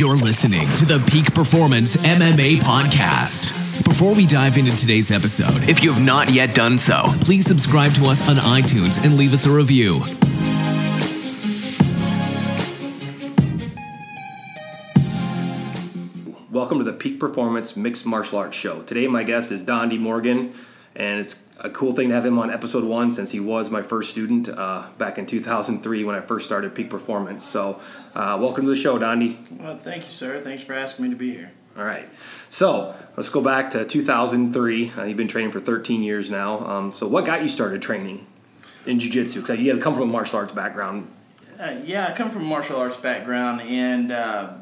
You're listening to the Peak Performance MMA podcast. Before we dive into today's episode, if you have not yet done so, please subscribe to us on iTunes and leave us a review. Welcome to the Peak Performance Mixed Martial Arts Show. Today, my guest is Dondi Morgan, and it's a cool thing to have him on episode one since he was my first student uh, back in 2003 when I first started Peak Performance. So, uh, welcome to the show, Dondi. Well, thank you, sir. Thanks for asking me to be here. All right. So, let's go back to 2003. Uh, you've been training for 13 years now. Um, so, what got you started training in Jiu Jitsu? Because you come from a martial arts background. Uh, yeah, I come from a martial arts background and uh,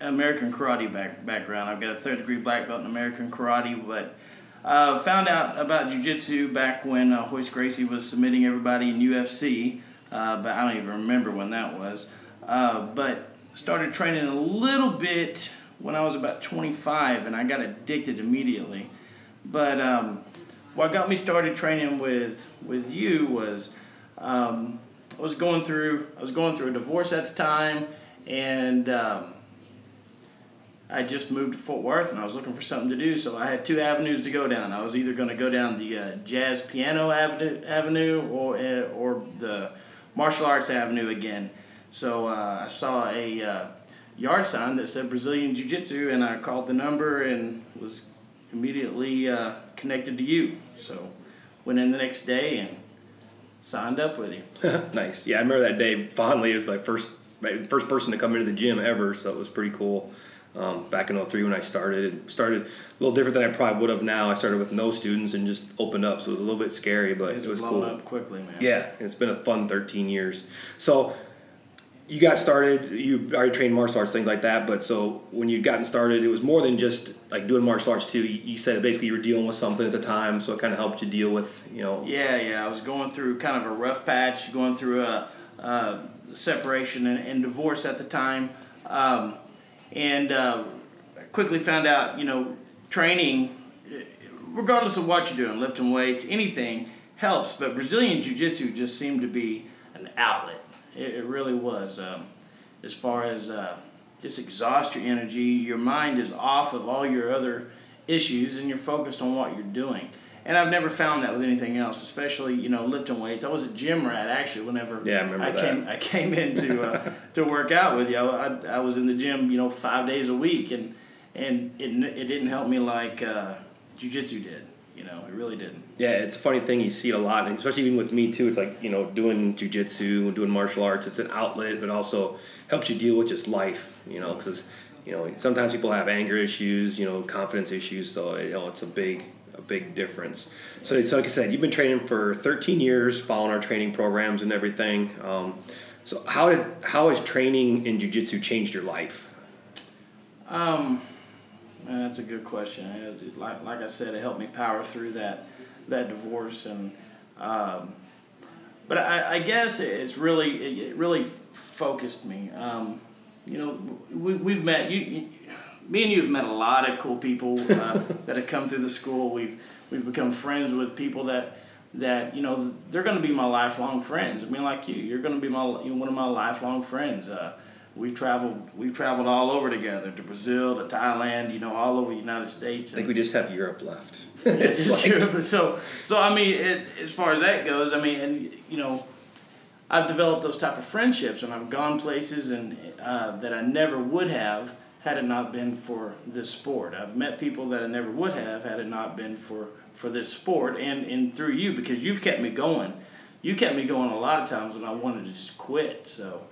American karate back, background. I've got a third degree black belt in American karate, but uh, found out about jujitsu back when uh, Royce Gracie was submitting everybody in UFC, uh, but I don't even remember when that was. Uh, but started training a little bit when I was about 25, and I got addicted immediately. But um, what got me started training with with you was um, I was going through I was going through a divorce at the time, and um, I just moved to Fort Worth and I was looking for something to do, so I had two avenues to go down. I was either going to go down the uh, jazz piano avenue, avenue or uh, or the martial arts avenue again. So uh, I saw a uh, yard sign that said Brazilian Jiu Jitsu, and I called the number and was immediately uh, connected to you. So went in the next day and signed up with you. nice. Yeah, I remember that day fondly. It was my first my first person to come into the gym ever, so it was pretty cool. Um, back in 03 when I started. It started a little different than I probably would have now. I started with no students and just opened up, so it was a little bit scary, but It's it was cool. up quickly, man. Yeah, it's been a fun 13 years. So you got started, you already trained martial arts, things like that, but so when you'd gotten started, it was more than just like doing martial arts too. You, you said basically you were dealing with something at the time, so it kind of helped you deal with, you know, Yeah, yeah. I was going through kind of a rough patch, going through a, a separation and, and divorce at the time, um, and uh, quickly found out, you know, training, regardless of what you're doing, lifting weights, anything helps. But Brazilian Jiu Jitsu just seemed to be an outlet. It, it really was. Um, as far as uh, just exhaust your energy, your mind is off of all your other issues, and you're focused on what you're doing. And I've never found that with anything else, especially you know lifting weights. I was a gym rat actually. Whenever Yeah, I remember that. came, I came in to uh, to work out with you. I, I, I was in the gym, you know, five days a week, and and it, it didn't help me like uh, jujitsu did. You know, it really didn't. Yeah, it's a funny thing. You see it a lot, and especially even with me too. It's like you know, doing jujitsu, and doing martial arts. It's an outlet, but also helps you deal with just life. You know, because you know sometimes people have anger issues, you know, confidence issues. So you know, it's a big big difference. So it's like I said, you've been training for 13 years, following our training programs and everything. Um, so how did how has training in jujitsu changed your life? Um, that's a good question. It- like, like I said, it helped me power through that that divorce, and um, but I, I guess it's really it, really focused me. Um, you know, we, we've met you, me and you have met a lot of cool people uh, that have come through the school. We've we've become friends with people that that you know they're going to be my lifelong friends. I mean, like you, you're going to be my you're one of my lifelong friends. Uh, we've traveled we've traveled all over together to Brazil, to Thailand, you know, all over the United States. I think we just have Europe left. It's like- but so so I mean, it, as far as that goes, I mean, and you know, I've developed those type of friendships, and I've gone places and uh, that I never would have had it not been for this sport. I've met people that I never would have had it not been for for this sport, and and through you because you've kept me going. You kept me going a lot of times when I wanted to just quit. So,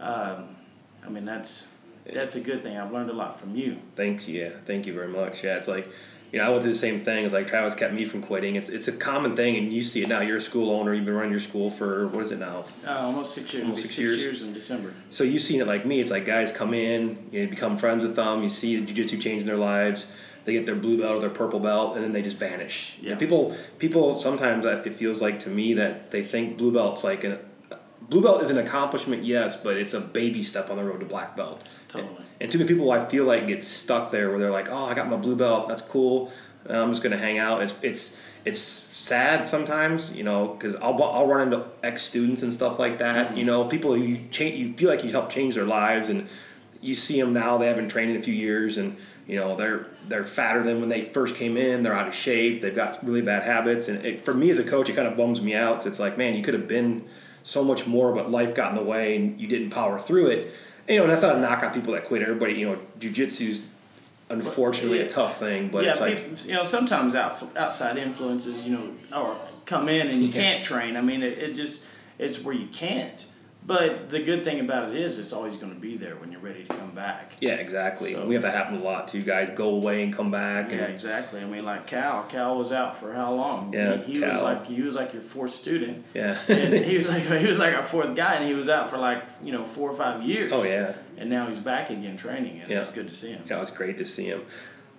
um, I mean, that's that's a good thing. I've learned a lot from you. Thanks, yeah, thank you very much. Yeah, it's like, you know, I went through the same thing. It's like Travis kept me from quitting. It's it's a common thing, and you see it now. You're a school owner. You've been running your school for what is it now? Uh, almost six years. Almost six six years. years in December. So you've seen it like me. It's like guys come in, you, know, become friends with them. You see the jujitsu changing their lives. They get their blue belt or their purple belt, and then they just vanish. Yeah. people, people sometimes that it feels like to me that they think blue belt's like an blue belt is an accomplishment, yes, but it's a baby step on the road to black belt. Totally. And, and too many people I feel like get stuck there where they're like, oh, I got my blue belt, that's cool. I'm just gonna hang out. It's it's it's sad sometimes, you know, because I'll I'll run into ex students and stuff like that. Mm-hmm. You know, people you change, you feel like you help change their lives and. you see them now; they haven't trained in a few years, and you know they're they're fatter than when they first came in. They're out of shape. They've got really bad habits, and it, for me as a coach, it kind of bums me out. It's like, man, you could have been so much more, but life got in the way, and you didn't power through it. And, you know, that's not a knock on people that quit. Everybody, you know, jujitsu's unfortunately a tough thing, but yeah, it's like people, you know, sometimes out, outside influences, you know, or come in and you Yeah. can't train. I mean, it, it just it's where you can't. But the good thing about it is, it's always going to be there when you're ready to come back. yeah, exactly. So- we have that happen a lot too. Guys go away and come back, Yeah, and exactly. I mean, like Cal. Cal was out for how long? Yeah, he, he was like he was like your fourth student, yeah. and he was like he was like our fourth guy, and he was out for like you know four or five years. oh yeah. And now he's back again training, and Yeah. it's good to see him. Yeah, it's great to see him.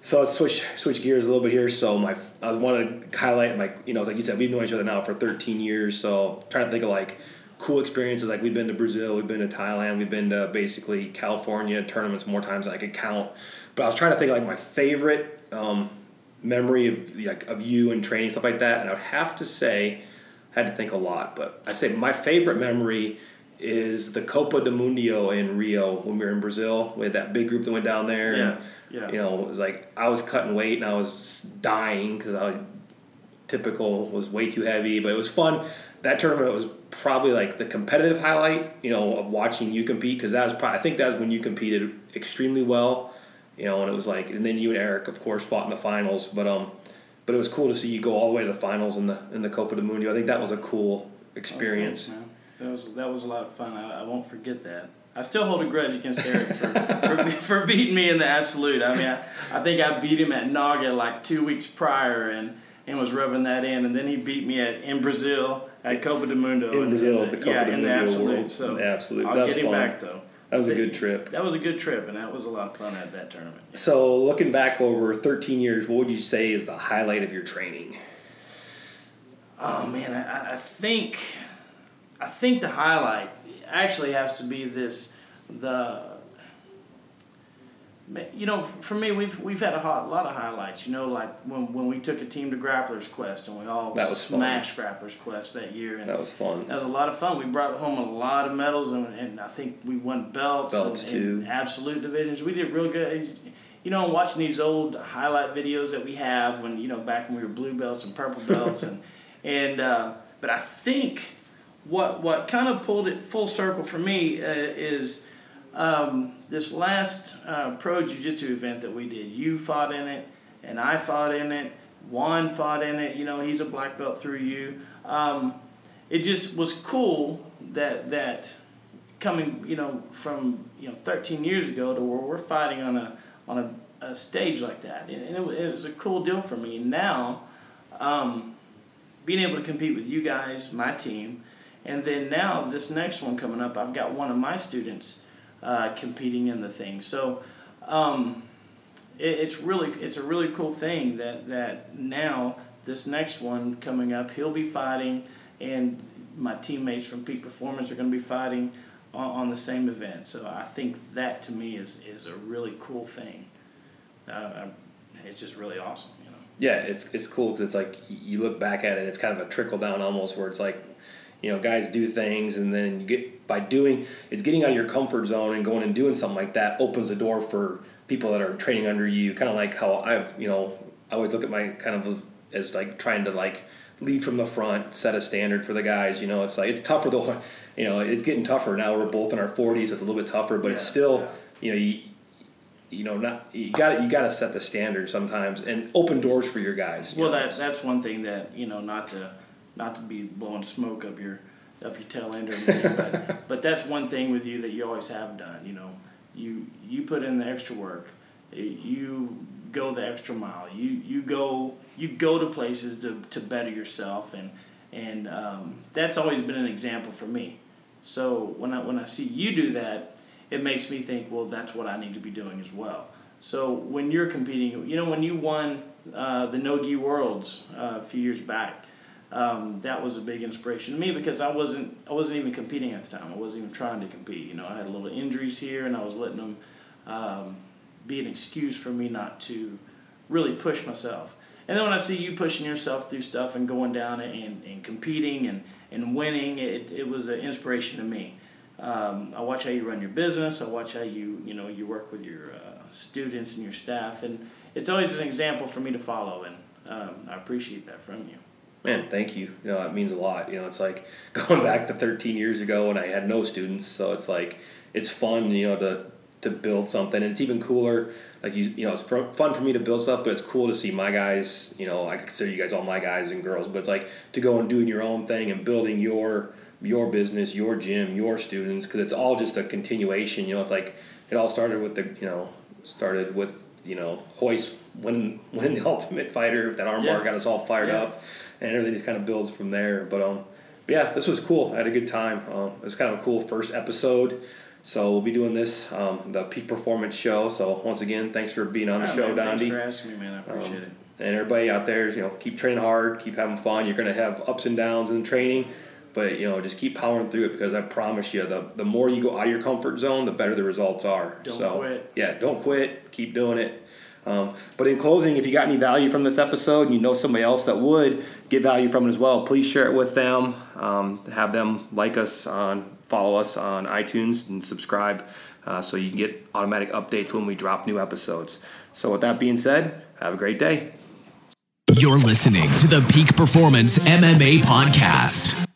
So let's switch switch gears a little bit here. So my I was wanting to highlight my you know like you said we've known each other now for 13 years. So trying to think of like cool experiences like we've been to Brazil, we've been to Thailand, we've been to basically California tournaments more times than I could count. But I was trying to think of, like my favorite um, memory of like of you and training stuff like that, and I would have to say I had to think a lot, but I'd say my favorite memory is the Copa do Mundo in Rio when we were in Brazil. We had that big group that went down there. and, Yeah, yeah. You know, it was like I was cutting weight and I was dying because I typical was way too heavy, but it was fun. That tournament was probably like the competitive highlight, you know, of watching you compete because that was probably I think that was when you competed extremely well, you know, and it was like and then you and Eric of course fought in the finals, but um, but it was cool to see you go all the way to the finals in the in the Copa do Mundo. I think that was a cool experience. Oh, thanks. That was that was a lot of fun. I, I won't forget that. I still hold a grudge against Eric for, for, for beating me in the absolute. I mean, I, I think I beat him at Naga like two weeks prior and, and was rubbing that in, and then he beat me at in Brazil at Copa do Mundo. In Brazil at the Copa yeah, do in the Mundo absolute. World. So The absolute. I'll That's get him fun. back though. That was a good trip. That was a good trip, and that was a lot of fun at that tournament. So looking back over 13 years, what would you say is the highlight of your training? Oh man, I, I think, I think the highlight actually has to be this, the. You know, for me, we've we've had a hot, lot of highlights. You know, like when, when we took a team to Grapplers Quest and we all That was fun. smashed Grapplers Quest that year, and That was fun. that was a lot of fun. We brought home a lot of medals, and, and I think we won belts, Belts, and, too. and absolute divisions. We did real good. You know, watching these old highlight videos that we have when you know back when we were blue belts and purple belts, and and uh, but I think what what kind of pulled it full circle for me uh, is um, this last uh, pro jiu-jitsu event that we did. You fought in it, and I fought in it. Juan fought in it. You know, he's a black belt through you. Um, it just was cool that that coming, you know, from you know 13 years ago to where we're fighting on a on a, a stage like that, and it, it was a cool deal for me. And Now, um, being able to compete with you guys, my team, and then now this next one coming up, I've got one of my students uh, competing in the thing. So. Um, it, it's really it's a really cool thing that that now this next one coming up he'll be fighting and my teammates from peak performance are going to be fighting on, on the same event so i think that to me is is a really cool thing uh, it's just really awesome you know Yeah, it's it's cool because it's like you look back at it, it's kind of a trickle down almost where it's like, you know, guys do things and then you get by doing it's getting out of your comfort zone and going and doing something like that opens the door for people that are training under you. Kind of like how I've you know I always look at my kind of as like trying to like lead from the front, set a standard for the guys. You know, it's like it's tougher though. You know, it's getting tougher now. We're both in our forties. so It's a little bit tougher, but it's still yeah. you know you you know not you got to you got to set the standard sometimes and open doors for your guys. you well know. that that's one thing that you know not to not to be blowing smoke up your up your tail end or anything but but that's one thing with you that you always have done you know. You you put in the extra work you go the extra mile you you go you go to places to, to better yourself and and um, that's always been an example for me. So when I when I see you do that it makes me think well that's what I need to be doing as well. So when you're competing you know when you won uh, the Nogi Worlds uh, a few years back um, that was a big inspiration to me because I wasn't I wasn't even competing at the time. I wasn't even trying to compete. You know, I had a little injuries here, and I was letting them um, be an excuse for me not to really push myself. And then when I see you pushing yourself through stuff and going down and, and competing and, and winning, it, it was an inspiration to me. Um, I watch how you run your business. I watch how you you know you work with your uh, students and your staff, and it's always an example for me to follow, and um, I appreciate that from you. Man, thank you. You know, that means a lot. You know, it's like going back to 13 years ago when I had no students. So it's like, it's fun, you know, to, to build something. And it's even cooler. Like, you, you know, it's fun for me to build stuff, but it's cool to see my guys, you know, I consider you guys all my guys and girls, but it's like to go and doing your own thing and building your, your business, your gym, your students, because it's all just a continuation. You know, it's like, it all started with the, you know, started with, you know, Royce winning, winning the Ultimate Fighter. That armbar Yeah. got us all fired Yeah. up and everything just kind of builds from there. But um, yeah, this was cool. I had a good time. Um, it's kind of a cool first episode. So we'll be doing this, um, the Peak Performance Show. So once again, thanks for being on the All show, man, Thanks for asking me, man. I appreciate Um, it. And everybody out there, you know, keep training hard, keep having fun. You're gonna have ups and downs in the training, but you know, just keep powering through it because I promise you, the the more you go out of your comfort zone, the better the results are. Don't so, quit. Yeah, don't quit. Keep doing it. Um, but in closing, if you got any value from this episode and you know somebody else that would get value from it as well, please share it with them. Um, have them like us on, follow us on iTunes and subscribe uh, so you can get automatic updates when we drop new episodes. So with that being said, have a great day. You're listening to the Peak Performance MMA Podcast.